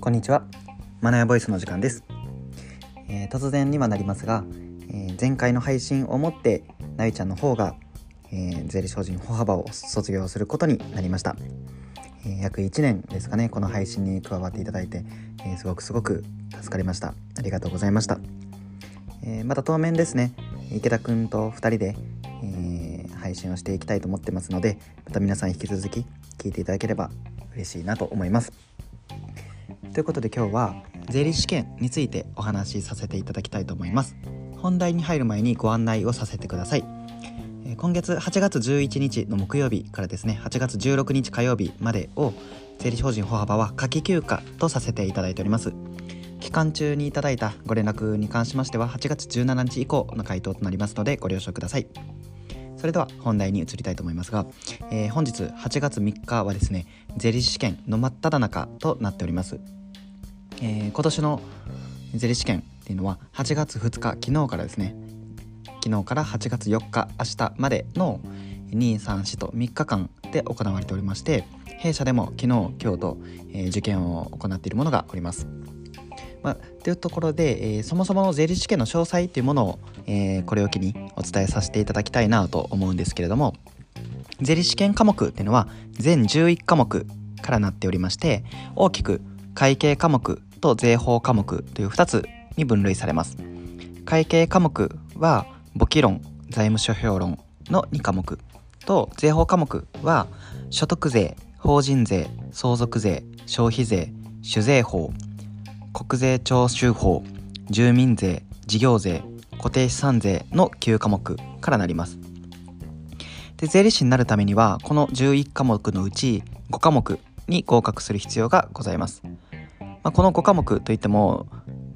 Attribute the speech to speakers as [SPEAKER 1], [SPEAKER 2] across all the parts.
[SPEAKER 1] こんにちは。マナヤボイスの時間です、えー、突然にはなりますが、えー、前回の配信をもってなゆちゃんの方が、えー、税理士法人歩幅を卒業することになりました、え約1年ですかねこの配信に加わっていただいて、えすごくすごく助かりました。ありがとうございました、えまた当面ですね池田くんと2人で、え配信をしていきたいと思ってますのでまた皆さん引き続き聞いていただければ嬉しいなと思います。ということで今日は税理士試験についてお話しさせていただきたいと思います。本題に入る前にご案内をさせてください。今月8月11日の木曜日からですね8月16日火曜日までを税理士法人歩幅は夏季休暇とさせていただいております。期間中にいただいたご連絡に関しましては8月17日以降の回答となりますのでご了承ください。それでは本題に移りたいと思いますが、えー、本日8月3日はですね税理士試験の真っ只中となっております。えー、今年のゼリ試験っていうのは8月2日昨日からですね昨日から8月4日明日までの234と3日間で行われておりまして弊社でも昨日今日と、えー、受験を行っているものがおります。まあ、というところで、えー、そもそもの税理士試験の詳細というものを、えー、これを機にお伝えさせていただきたいなと思うんですけれども税理士試験科目っていうのは全11科目からなっておりまして大きく会計科目と税法科目という2つに分類されます。会計科目は簿記論、財務諸表論の2科目と税法科目は所得税、法人税、相続税、消費税、酒税法、国税徴収法、住民税、事業税、固定資産税の9科目からなります。で税理士になるためにはこの11科目のうち5科目に合格する必要がございます。まあ、この5科目といっても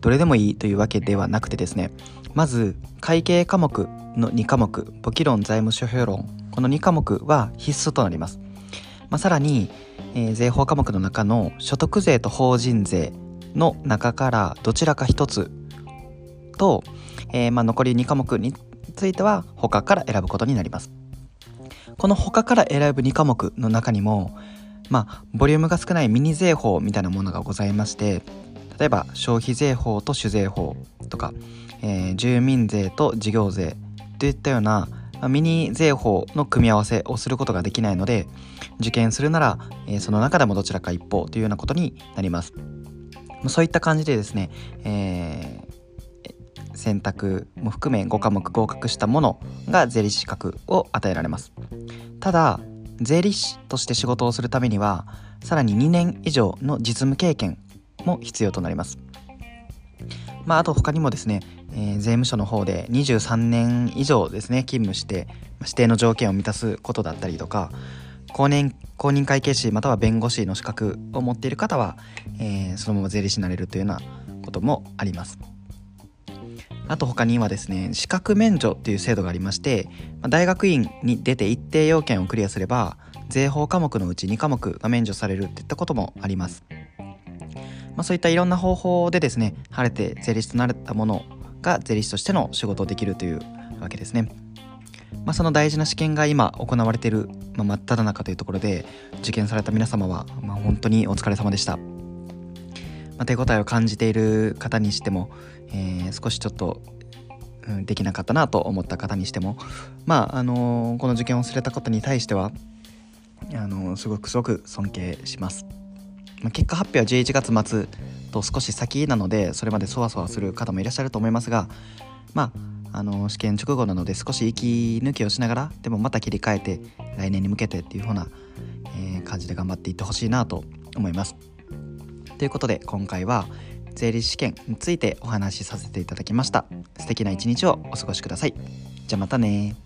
[SPEAKER 1] どれでもいいというわけではなくてですねまず会計科目の2科目簿記論財務諸表論。この2科目は必須となります、まあ、さらに、えー、税法科目の中の所得税と法人税の中からどちらか1つと、えー、まあ残り2科目については他から選ぶことになります。この他から選ぶ2科目の中にもまあボリュームが少ないミニ税法みたいなものがございまして例えば消費税法と酒税法とか、えー、住民税と事業税といったようなミニ税法の組み合わせをすることができないので受験するなら、えー、その中でもどちらか一方というようなことになります。そういった感じでですね、えー、選択も含め5科目合格したものが税理士資格を与えられます。ただ税理士として仕事をするためにはさらに2年以上の実務経験も必要となります。まあ、あと他にもですね、えー、税務署の方で23年以上ですね勤務して指定の条件を満たすことだったりとか公認公認会計士または弁護士の資格を持っている方は、えー、そのまま税理士になれるというようなこともあります。あと他にはですね資格免除っていう制度がありまして大学院に出て一定要件をクリアすれば税法科目のうち2科目が免除されるっていったこともあります、まあ、そういったいろんな方法でですね晴れて税理士となれたものが税理士としての仕事をできるというわけですねまあ、その大事な試験が今行われている、まあ、真っ只中というところで受験された皆様は、まあ、本当にお疲れ様でした。ま、手応えを感じている方にしても、えー、少しちょっと、うん、できなかったなと思った方にしてもまああのー、この受験をされたことに対してはあのー、すごくすごく尊敬します。まあ、結果発表は11月末と少し先なのでそれまでそわそわする方もいらっしゃると思いますがまああの試験直後なので少し息抜きをしながらでもまた切り替えて来年に向けてっていう風な、え、感じで頑張っていってほしいなと思います。ということで今回は税理士試験についてお話しさせていただきました。素敵な一日をお過ごしください。じゃあまたね